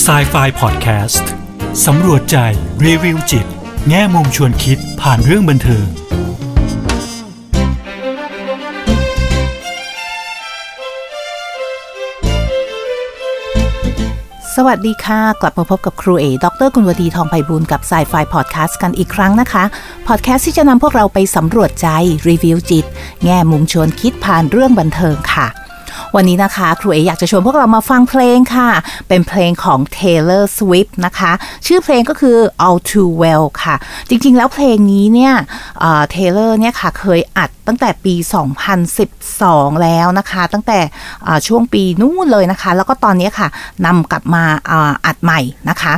s i ไฟพอดแคสต์สำรวจใจ รีวิวจิต แง่มุมชวนคิดผ่านเรื่องบันเทิงสวัสดีค่ะ กลับมาพบกับครูเอ ดร.กุลวดีทองไพบูลย์กับ Psy-Fi พอดแคสต์กันอีกครั้งนะคะ พอดแคสต์ที่จะนำพวกเราไปสำรวจใจ รีวิวจิต แง่มุมชวนคิดผ่านเรื่องบันเทิงค่ะ วันนี้นะคะ ครูเออยากจะชวนพวกเรามาฟังเพลงค่ะ เป็นเพลงของ Taylor Swift นะคะ ชื่อเพลงก็คือ All Too Well ค่ะ จริงๆ แล้วเพลงนี้เนี่ยเทเลอร์เนี่ยค่ะเคยอัดตั้งแต่ปี 2012 แล้วนะคะ ตั้งแต่ช่วงปีนู้นเลยนะคะ แล้วก็ตอนนี้ค่ะนำกลับมาอัดใหม่นะคะ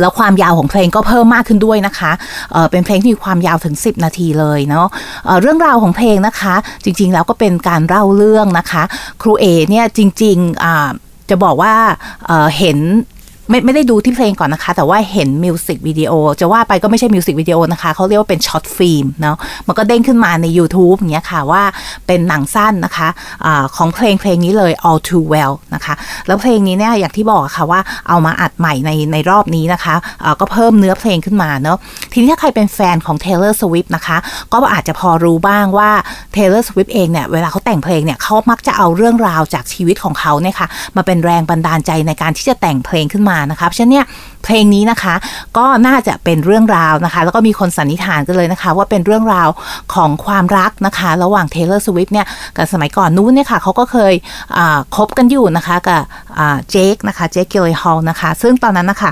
แล้วความยาวของเพลงก็เพิ่มมากขึ้นด้วยนะคะเเป็นเพลงที่มีความยาวถึง 10 นาทีเลยเนาะเเรื่องราวของเพลงนะคะ จริงๆแล้วก็เป็นการเล่าเรื่องนะคะ ครูเอเนี่ยจริงๆจะบอกว่าเเห็น ไม่ไม่ได้ดูที่เพลงก่อนนะคะ แต่ว่าเห็นมิวสิกวิดีโอจะว่าไปก็ไม่ใช่มิวสิกวิดีโอนะคะเขาเรียกว่าเป็น short film เนาะมันก็เด้งขึ้นมาใน YouTube อย่างเงี้ยค่ะว่าเป็นหนังสั้นนะคะอะของเพลงเพลงนี้เลย all too well นะคะ แล้วเพลงนี้เนี่ยอย่างที่บอกค่ะว่าเอามาอัดใหม่ในในรอบนี้นะคะะก็เพิ่มเนื้อเพลงขึ้นมาเนาะทีนี้ถ้าใครเป็นแฟนของ Taylor Swift นะคะ ก็อาจจะพอรู้บ้างว่า Taylor Swift เองเนี่ยเวลาเขาแต่งเพลงเนี่ยเขามักจะเอาเรื่องราวจากชีวิตของเขาเนี่ยค่ะมาเป็นแรงบันดาลใจในการที่จะแต่งเพลงขึ้นมานะคะเพราะฉะนั้นเนี่ยเพลงนี้นะคะ ก็น่าจะเป็นเรื่องราวนะคะ แล้วก็มีคนสันนิษฐานกันเลยนะคะ ว่าเป็นเรื่องราวของความรักนะคะ ระหว่างเทเลอร์สวิฟเนี่ยกับสมัยก่อนนู้นเนี่ยค่ะเขาก็เคยคบกันอยู่นะคะกับเจคนะคะเจคเกลเลฮอลนะคะ ซึ่งตอนนั้นนะคะ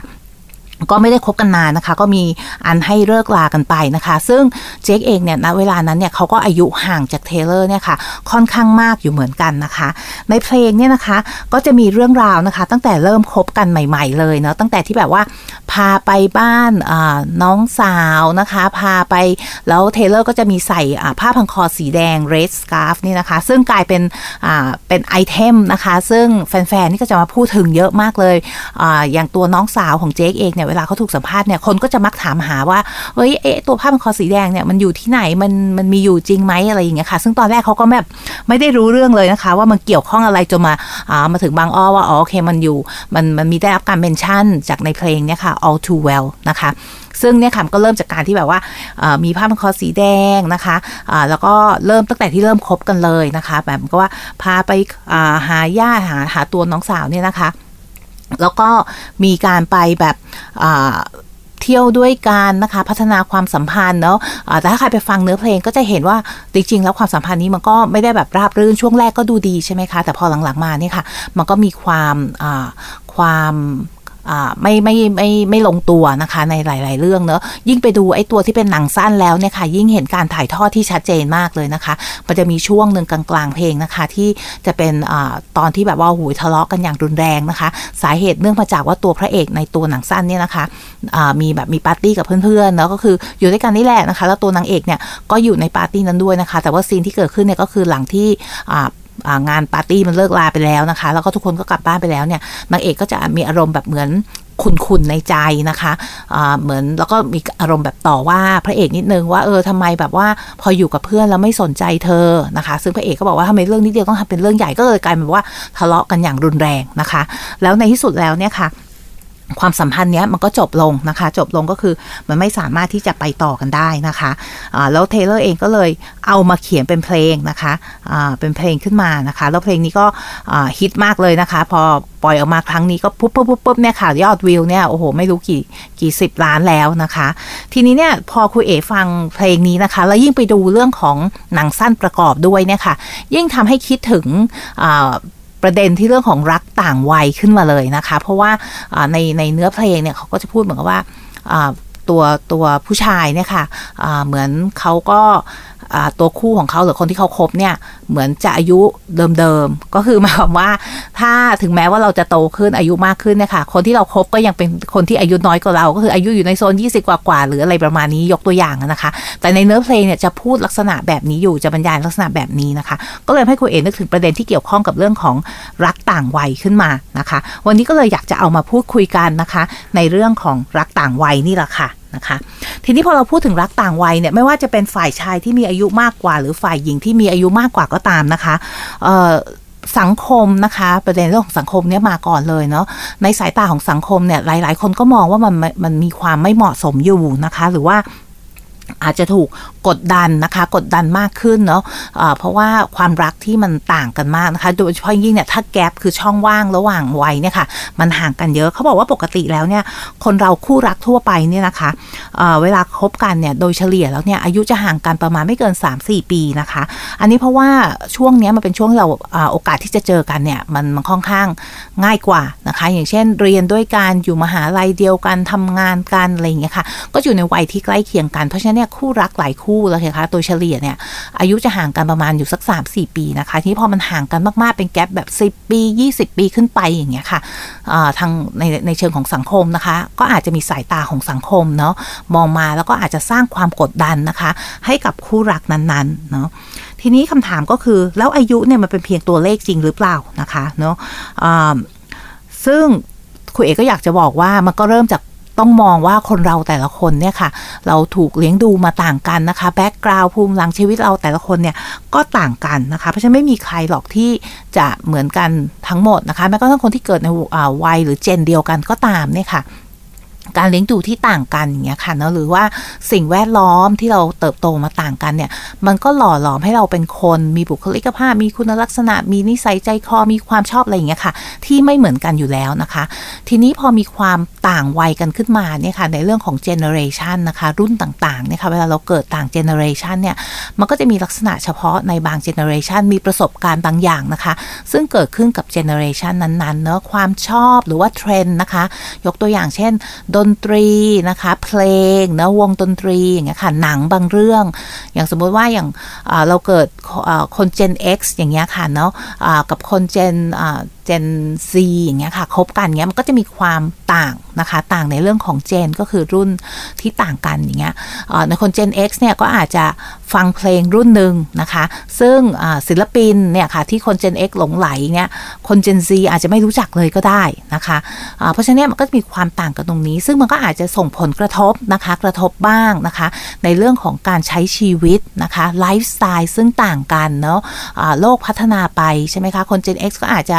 ก็ไม่ได้คบกันนานนะคะ ก็มีอันให้เลิกลากันไปนะคะ ซึ่งเจคเองเนี่ยณเวลานั้นเนี่ยเขาก็อายุห่างจากเทเลอร์เนี่ยค่ะค่อนข้างมากอยู่เหมือนกันนะคะ ในเพลงเนี่ยนะคะก็จะมีเรื่องราวนะคะ ตั้งแต่เริ่มคบกันใหม่ ๆ เลยเนาะตั้งแต่ที่แบบว่าพาไปบ้านน้องสาวนะคะ พาไปแล้วเทเลอร์ก็จะมีใส่ผ้าพันคอสีแดง red scarf นี่นะคะ ซึ่งกลายเป็นเป็น item นะคะ ซึ่งแฟนๆนี่ก็จะมาพูดถึงเยอะมากเลยออย่างตัวน้องสาวของเจคเองเนี่ยเวลาเขาถูกสัมภาษณ์เนี่ยคนก็จะมักถามหาว่าเอ้ยเอ๊ะตัวผ้าพันคอสีแดงเนี่ยมันอยู่ที่ไหนมันมันมีอยู่จริงไหมอะไรอย่างเงี้ยค่ะ ซึ่งตอนแรกเขาก็แบบไม่ได้รู้เรื่องเลยนะคะ ว่ามันเกี่ยวข้องอะไรจนมาอ่ามาถึงบางอ้อว่าอ๋อโอเคมันอยู่มันมันมีได้รับการ mention จากในเพลงเนี่ยค่ะ all too well นะคะซึ่งเนี่ยค่ะก็เริ่มจากการที่แบบว่ามีผ้าพันคอสีแดงนะคะะแล้วก็เริ่มตั้งแต่ที่เริ่มคบกันเลยนะคะ แบบก็ว่าพาไปหาญาติหาหาตัวน้องสาวเนี่ยนะคะ แล้วก็มีการไปแบบเที่ยวด้วยกันนะคะพัฒนาความสัมพันธ์เนาะแต่ถ้าใครไปฟังเนื้อเพลงก็จะเห็นว่าจริงๆแล้วความสัมพันธ์นี้มันก็ไม่ได้แบบราบรื่นช่วงแรกก็ดูดีใช่ไหมคะ แต่พอหลังๆมาเนี่ยค่ะ มันก็มีความความ ไม่ไม่ไม่ไม่ลงตัวนะคะในหลาย ๆ เรื่องเนอะยิ่งไปดูไอ้ตัวที่เป็นหนังสั้นแล้วเนี่ยค่ะยิ่งเห็นการถ่ายทอดที่ชัดเจนมากเลยนะคะ มันจะมีช่วงหนึ่งกลาง ๆ เพลงนะคะ ที่จะเป็นอตอนที่แบบว่าหูทะเลาะกันอย่างรุนแรงนะคะ สาเหตุเนื่องมาจากว่าตัวพระเอกในตัวหนังสั้นเนี่ยนะคะมีแบบมีปาร์ตี้กับเพื่อนๆแล้วก็คืออยู่ด้วยกันนี่แหละนะคะ แล้วตัวนางเอกเนี่ยก็อยู่ในปาร์ตี้นั้นด้วยนะคะ แต่ว่าซีนที่เกิดขึ้นเนี่ยก็คือหลังที่ งานปาร์ตี้มันเลิกลาไปแล้วนะคะ แล้วก็ทุกคนก็กลับบ้านไปแล้วเนี่ยนางเอกก็จะมีอารมณ์แบบเหมือนคุนๆในใจนะคะะเหมือนแล้วก็มีอารมณ์แบบต่อว่าพระเอกนิดนึงว่าเออทำไมแบบว่าพออยู่กับเพื่อนแล้วไม่สนใจเธอนะคะ ซึ่งพระเอกก็บอกว่าทำไมเรื่องนี้เดียวต้องทำเป็นเรื่องใหญ่ก็เลยกลายเป็นว่าทะเลาะกันอย่างรุนแรงนะคะ แล้วในที่สุดแล้วเนี่ยค่ะ ความสัมพันธ์เนี้ยมันก็จบลงนะคะ จบลงก็คือมันไม่สามารถที่จะไปต่อกันได้นะคะะแล้วเทเลอร์เองก็เลยเอามาเขียนเป็นเพลงนะคะะเป็นเพลงขึ้นมานะคะ แล้วเพลงนี้ก็ฮิตมากเลยนะคะ พอปล่อยออกมาครั้งนี้ก็ปุ๊บปุ๊บปุ๊บปุ๊บเนี่ยค่ะ ยอดวิวเนี่ยโอ้โหไม่รู้กี่กี่สิบล้านแล้วนะคะ ทีนี้เนี่ยพอคุยเอฟังเพลงนี้นะคะ แล้วยิ่งไปดูเรื่องของหนังสั้นประกอบด้วยเนี่ยค่ะ ยิ่งทำให้คิดถึง ประเด็นที่เรื่องของรักต่างวัยขึ้นมาเลยนะคะ เพราะว่าในในเนื้อเพลงเนี่ยเขาก็จะพูดเหมือนกับว่าตัวตัวผู้ชายเนี่ยค่ะเหมือนเขาก็ ตัวคู่ของเขาหรือคนที่เขาคบเนี่ยเหมือนจะอายุเดิมๆก็คือหมายความว่า ถ้าถึงแม้ว่าเราจะโตขึ้นอายุมากขึ้นนะคะคนที่เราครบก็ยังเป็นคนที่อายุน้อยกว่าเรา ก็คืออายุอยู่ในโซน 20 กว่าๆหรืออะไรประมาณนี้ยกตัวอย่างนะคะ แต่ในเนื้อเพลงเนี่ยจะพูดลักษณะแบบนี้อยู่จะบรรยายลักษณะแบบนี้นะคะ ก็เลยให้คุณเอ๋นึกถึงประเด็นที่เกี่ยวข้องกับเรื่องของรักต่างวัยขึ้นมานะคะ วันนี้ก็เลยอยากจะเอามาพูดคุยกันนะคะ ในเรื่องของรักต่างวัยนี่แหละค่ะนะคะ ทีนี้พอเราพูดถึงรักต่างวัยเนี่ยไม่ว่าจะเป็นฝ่ายชายที่มีอายุมากกว่า หรือฝ่ายหญิงที่มีอายุมากกว่าก็ตามนะคะสังคมนะคะ ประเด็นเรื่องของสังคมเนี่ยมาก่อนเลยเนาะในสายตาของสังคมเนี่ยหลาย ๆ คนก็มองว่ามันมันมีความไม่เหมาะสมอยู่นะคะ หรือว่า อาจจะถูกกดดันนะคะ กดดันมากขึ้นเนาะะเพราะว่าความรักที่มันต่างกันมากนะคะ โดยเฉพาะยิ่งเนี่ยถ้าแกลบคือช่องว่างระหว่างวัยเนี่ยค่ะ มันห่างกันเยอะเขาบอกว่าปกติแล้วเนี่ย คนเราคู่รักทั่วไปเนี่ยนะคะเเวลาคบกันเนี่ยโดยเฉลี่ยแล้วเนี่ยอายุจะห่างกันประมาณไม่เกิน 3-4 ปีนะคะ อันนี้เพราะว่าช่วงนี้มันเป็นช่วงเราโอกาสที่จะเจอกันเนี่ยมันมันค่อนข้างง่ายกว่านะคะ อย่างเช่นเรียนด้วยกันอยู่มหาลัยเดียวกันทำงานกันอะไรอย่างเงี้ยค่ะ ก็อยู่ในวัยที่ใกล้เคียงกันเพราะฉะนั้นเนี่ยคู่รักหลายคู่แล้วค่ะโดยเฉลี่ยเนี่ยอายุจะห่างกันประมาณอยู่สัก 3-4 ปีนะคะที่พอมันห่างกันมากๆเป็นแกลบแบบ 10 ปี 20 ปีขึ้นไปอย่างเงี้ยค่ะทางในในเชิงของสังคมนะคะ ก็อาจจะมีสายตาของสังคมเนาะมองมาแล้วก็อาจจะสร้างความกดดันนะคะ ให้กับคู่รักนั้นๆเนาะทีนี้คำถามก็คือแล้วอายุเนี่ยมันเป็นเพียงตัวเลขจริงหรือเปล่านะคะเนาะซึ่งคุณเอกก็อยากจะบอกว่ามันก็เริ่มจาก ต้องมองว่าคนเราแต่ละคนเนี่ยค่ะ เราถูกเลี้ยงดูมาต่างกันนะคะแบ็กกราวภูมิหลังชีวิตเราแต่ละคนเนี่ยก็ต่างกันนะคะ เพราะฉะนั้นไม่มีใครหรอกที่จะเหมือนกันทั้งหมดนะคะแม้กระทั่งคนที่เกิดในวัยหรือเจนเดียวกันก็ตามเนี่ยค่ะ การเลี้ยงดูที่ต่างกันอย่างเงี้ยค่ะเนาะหรือว่าสิ่งแวดล้อมที่เราเติบโตมาต่างกันเนี่ย มันก็หล่อหลอมให้เราเป็นคนมีบุคลิกภาพ มีคุณลักษณะ มีนิสัยใจคอมีความชอบอะไรอย่างเงี้ยค่ะ ที่ไม่เหมือนกันอยู่แล้วนะคะ ทีนี้พอมีความต่างวัยกันขึ้นมาเนี่ยค่ะในเรื่องของเจเนอเรชันนะคะรุ่นต่างๆเนี่ยค่ะเวลาเราเกิดต่างเจเนอเรชันเนี่ยมันก็จะมีลักษณะเฉพาะในบาง generation มีประสบการณ์บางอย่างนะคะ ซึ่งเกิดขึ้นกับ generation นั้นๆเนาะความชอบหรือว่าเทรนด์นะคะ ยกตัวอย่างเช่นดนตรีนะคะ เพลงนะวงดนตรีอย่างเงี้ยค่ะหนังบางเรื่อง อย่างสมมติว่าอย่างเราเกิดคน Gen X อย่างเงี้ยค่ะเนาะกับคน Gen Gen Z อย่างเงี้ยค่ะคบกันเงี้ยมันก็จะมีความต่างนะคะ ต่างในเรื่องของ gen ก็คือรุ่นที่ต่างกันอย่างเงี้ยในคน Gen X เนี่ยก็อาจจะฟังเพลงรุ่นหนึ่งนะคะ ซึ่งศิลปินเนี่ยค่ะที่คน Gen X หลงไหลเนี่ยคน Gen Z อาจจะไม่รู้จักเลยก็ได้นะคะเพราะฉะนั้นมันก็มีความต่างกันตรงนี้ ซึ่งมันก็อาจจะส่งผลกระทบนะคะกระทบบ้างนะคะ ในเรื่องของการใช้ชีวิตนะคะไลฟ์สไตล์ซึ่งต่างกันเนาะะโลกพัฒนาไปใช่ไหมคะคน Gen X ก็อาจจะ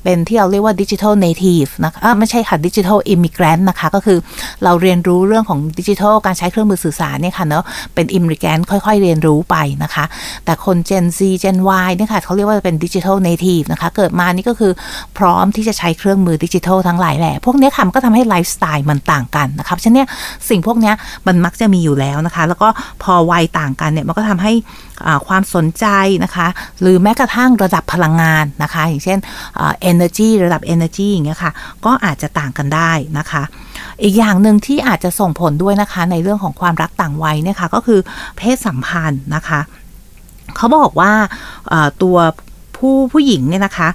เป็นที่เราเรียกว่า digital native นะคะไม่ใช่ค่ะ digital immigrant นะคะ ก็คือเราเรียนรู้เรื่องของดิจิทัลการใช้เครื่องมือสื่อสารเนี่ยค่ะเนาะเป็น immigrant ค่อยๆ เรียนรู้ไปนะคะ แต่คน Gen Z Gen Y เนี่ยค่ะเขาเรียกว่าเป็น digital native นะคะ เกิดมานี่ก็คือพร้อมที่จะใช้เครื่องมือดิจิทัลทั้งหลายแหละ พวกนี้ค่ะมันก็ทำให้ไลฟ์สไตล์มันต่างกันนะคะฉะนั้นสิ่งพวกนี้มันมักจะมีอยู่แล้วนะคะ แล้วก็พอวัยต่างกันเนี่ยมันก็ทำให้ความสนใจนะคะ หรือแม้กระทั่งระดับพลังงานนะคะ อย่างเช่น energy ระดับ energy อย่างเงี้ยค่ะ ก็อาจจะต่างกันได้นะคะ อีกอย่างหนึ่งที่อาจจะส่งผลด้วยนะคะ ในเรื่องของความรักต่างวัยเนี่ยค่ะ ก็คือเพศสัมพันธ์นะคะ เขาบอกว่าตัวผู้ผู้หญิงเนี่ยนะคะ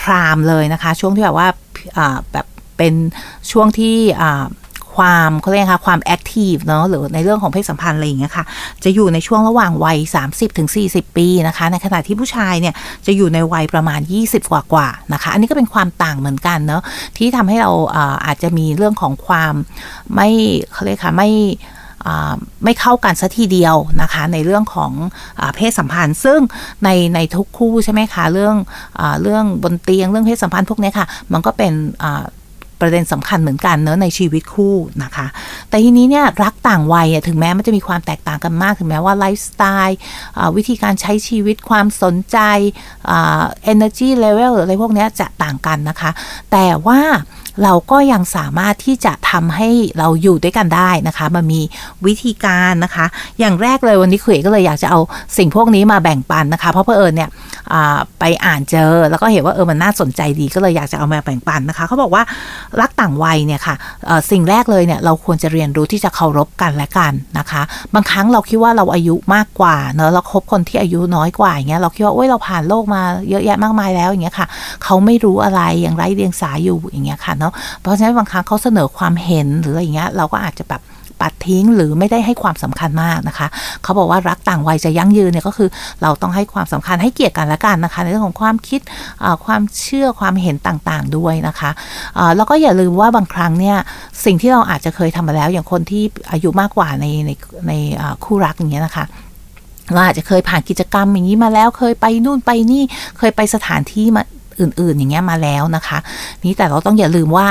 พรามเลยนะคะ ช่วงที่แบบว่าแบบเป็นช่วงที่ ความเขาเรียกค่ะความแอคทีฟเนาะหรือในเรื่องของเพศสัมพันธ์อะไรอย่างเงี้ยค่ะจะอยู่ในช่วงระหว่างวัย 30-40ถึงปีนะคะ ในขณะที่ผู้ชายเนี่ยจะอยู่ในวัยประมาณ 20 กว่ากว่านะคะ อันนี้ก็เป็นความต่างเหมือนกันเนาะที่ทำให้เราอาจจะมีเรื่องของความไม่เขาเรียกค่ะไม่ไม่เข้ากันสัทีเดียวนะคะ ในเรื่องของอเพศสัมพันธ์ ซึ่งในในทุกคู่ใช่ไหมคะ เรื่องอเรื่องบนเตียงเรื่องเพศสัมพันธ์พวกนี้ค่ะ มันก็เป็น ประเด็นสำคัญเหมือนกันเนอะในชีวิตคู่นะคะ แต่ทีนี้เนี่ยรักต่างวัยถึงแม้มันจะมีความแตกต่างกันมาก ถึงแม้ว่าไลฟ์สไตล์วิธีการใช้ชีวิตความสนใจ energy level หรืออะไรพวกนี้จะต่างกันนะคะ แต่ว่า เราก็ยังสามารถที่จะทำให้เราอยู่ด้วยกันได้นะคะ มันมีวิธีการนะคะ อย่างแรกเลยวันนี้คุยก็เลยอยากจะเอาสิ่งพวกนี้มาแบ่งปันนะคะ เพราะเพอเอิญเนี่ยไปอ่านเจอ แล้วก็เห็นว่าเออมันน่าสนใจดีก็เลยอยากจะเอามาแบ่งปันนะคะเขาบอกว่ารักต่างวัยเนี่ยค่ะสิ่งแรกเลยเนี่ยเราควรจะเรียนรู้ที่จะเคารพกันและกันนะคะ บางครั้งเราคิดว่าเราอายุมากกว่าเนอะเราคบคนที่อายุน้อยกว่าอย่างเงี้ยเราคิดว่าโอ้ยเราผ่านโลกมาเยอะแยะมากมายแล้วอย่างเงี้ยค่ะ เขาไม่รู้อะไรอยังไรเดียงสาอยู่อย่างเงี้ยค่ะเนาะเพราะฉะนั้นบางครั้งเขาเสนอความเห็นหรืออะไรเงี้ยเราก็อาจจะแบบปัดทิ้งหรือไม่ได้ให้ความสำคัญมากนะคะ เขาบอกว่ารักต่างวัยจะยั่งยืนเนี่ยก็คือเราต้องให้ความสำคัญให้เกียรติกันละกันนะคะ ในเรื่องของความคิดความเชื่อความเห็นต่างๆด้วยนะคะแล้วก็อย่าลืมว่าบางครั้งเนี่ยสิ่งที่เราอาจจะเคยทำมาแล้ว อย่างคนที่อายุมากกว่าในในในคู่รักอย่างเงี้ยนะคะเราอาจจะเคยผ่านกิจกรรมอย่างนี้มาแล้วเคยไปนู่นไปนี่เคยไปสถานที่มา อื่น ๆ อย่างเงี้ยมาแล้วนะคะ นี่แต่เราต้องอย่าลืมว่า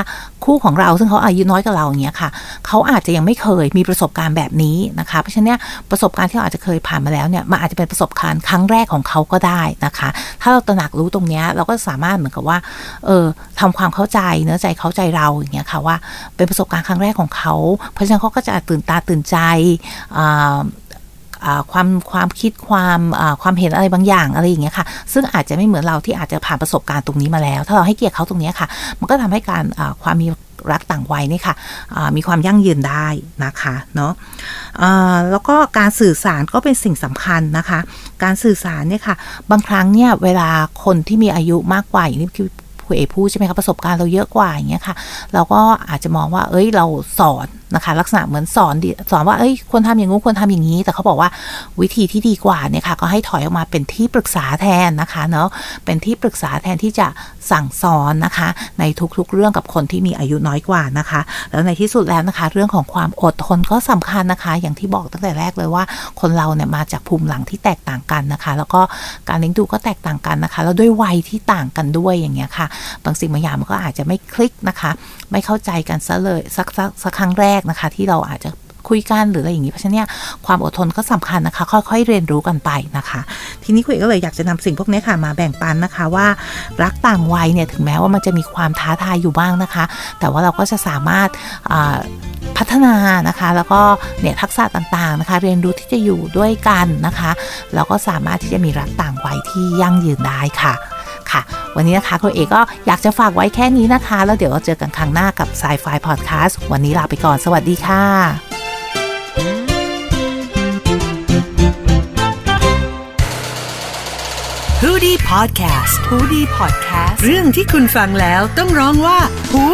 คู่ของเราซึ่งเขาอายุน้อยกว่าเราอย่างเงี้ยค่ะเขาอาจจะยังไม่เคยมีประสบการณ์แบบนี้นะคะ เพราะฉะนั้นประสบการณ์ที่เราอาจจะเคยผ่านมาแล้วเนี่ยมันอาจจะเป็นประสบการณ์ครั้งแรกของเขาก็ได้นะคะ ถ้าเราตระหนักรู้ตรงเนี้ยเราก็สามารถเหมือนกับว่าเออทำความเข้าใจเนื้อใจเข้าใจเราอย่างเงี้ยค่ะว่าเป็นประสบการณ์ครั้งแรกของเขา เพราะฉะนั้นเขาก็จะตื่นตาตื่นใจอ่า ความความคิดความความเห็นอะไรบางอย่างอะไรอย่างเงี้ยค่ะ ซึ่งอาจจะไม่เหมือนเราที่อาจจะผ่านประสบการณ์ตรงนี้มาแล้ว ถ้าเราให้เกียรติเขาตรงนี้ค่ะ มันก็ทำให้การความมีรักต่างวัยนี่ค่ะมีความยั่งยืนได้นะคะเนาะแล้วก็การสื่อสารก็เป็นสิ่งสำคัญนะคะ การสื่อสารเนี่ยค่ะ บางครั้งเนี่ยเวลาคนที่มีอายุมากกว่าอย่างที่คุยเอพูดใช่ไหมคะประสบการณ์เราเยอะกว่าอย่างเงี้ยค่ะ เราก็อาจจะมองว่า เอ้ยเราสอน นะคะ ลักษณะเหมือนสอนสอนว่าเอ้ยควรทำอย่างงู้ควรทำอย่างนี้ แต่เขาบอกว่าวิธีที่ดีกว่าเนี่ยค่ะ ก็ให้ถอยออกมาเป็นที่ปรึกษาแทนนะคะเนาะเป็นที่ปรึกษาแทนที่จะสั่งสอนนะคะ ในทุกๆเรื่องกับคนที่มีอายุน้อยกว่านะคะ แล้วในที่สุดแล้วนะคะ เรื่องของความอดทนก็สำคัญนะคะ อย่างที่บอกตั้งแต่แรกเลยว่า คนเราเนี่ยมาจากภูมิหลังที่แตกต่างกันนะคะ แล้วก็การเลี้ยงดูก็แตกต่างกันนะคะ แล้วด้วยวัยที่ต่างกันด้วยอย่างเงี้ยค่ะ บางสิ่งบางอย่างมันก็อาจจะไม่คลิกนะคะ ไม่เข้าใจกันซะเลยสักสักครั้งแรกนะคะ ที่เราอาจจะคุยกันหรืออะไรอย่างนี้เพราะฉะนั้นเนี่ยความอดทนก็สำคัญนะคะ ค่อยๆเรียนรู้กันไปนะคะ ทีนี้คุยก็เลยอยากจะนำสิ่งพวกนี้ค่ะมาแบ่งปันนะคะว่ารักต่างวัยเนี่ยถึงแม้ว่ามันจะมีความท้าทายอยู่บ้างนะคะ แต่ว่าเราก็จะสามารถพัฒนานะคะ แล้วก็เนี่ยทักษะต่างๆนะคะ เรียนรู้ที่จะอยู่ด้วยกันนะคะแล้วก็สามารถที่จะมีรักต่างวัยที่ยั่งยืนได้ค่ะ ค่ะ วันนี้นะคะครูเอก็อยากจะฝากไว้แค่นี้นะคะ แล้วเดี๋ยวเราเจอกันครั้งหน้ากับ s ซไฟพอดแคสต์วันนี้ลาไปก่อนสวัสดีค่ะฮูดี้พอดแคสต์ฮูดี้พอดแคสต์เรื่องที่คุณฟังแล้วต้องร้องว่าฮู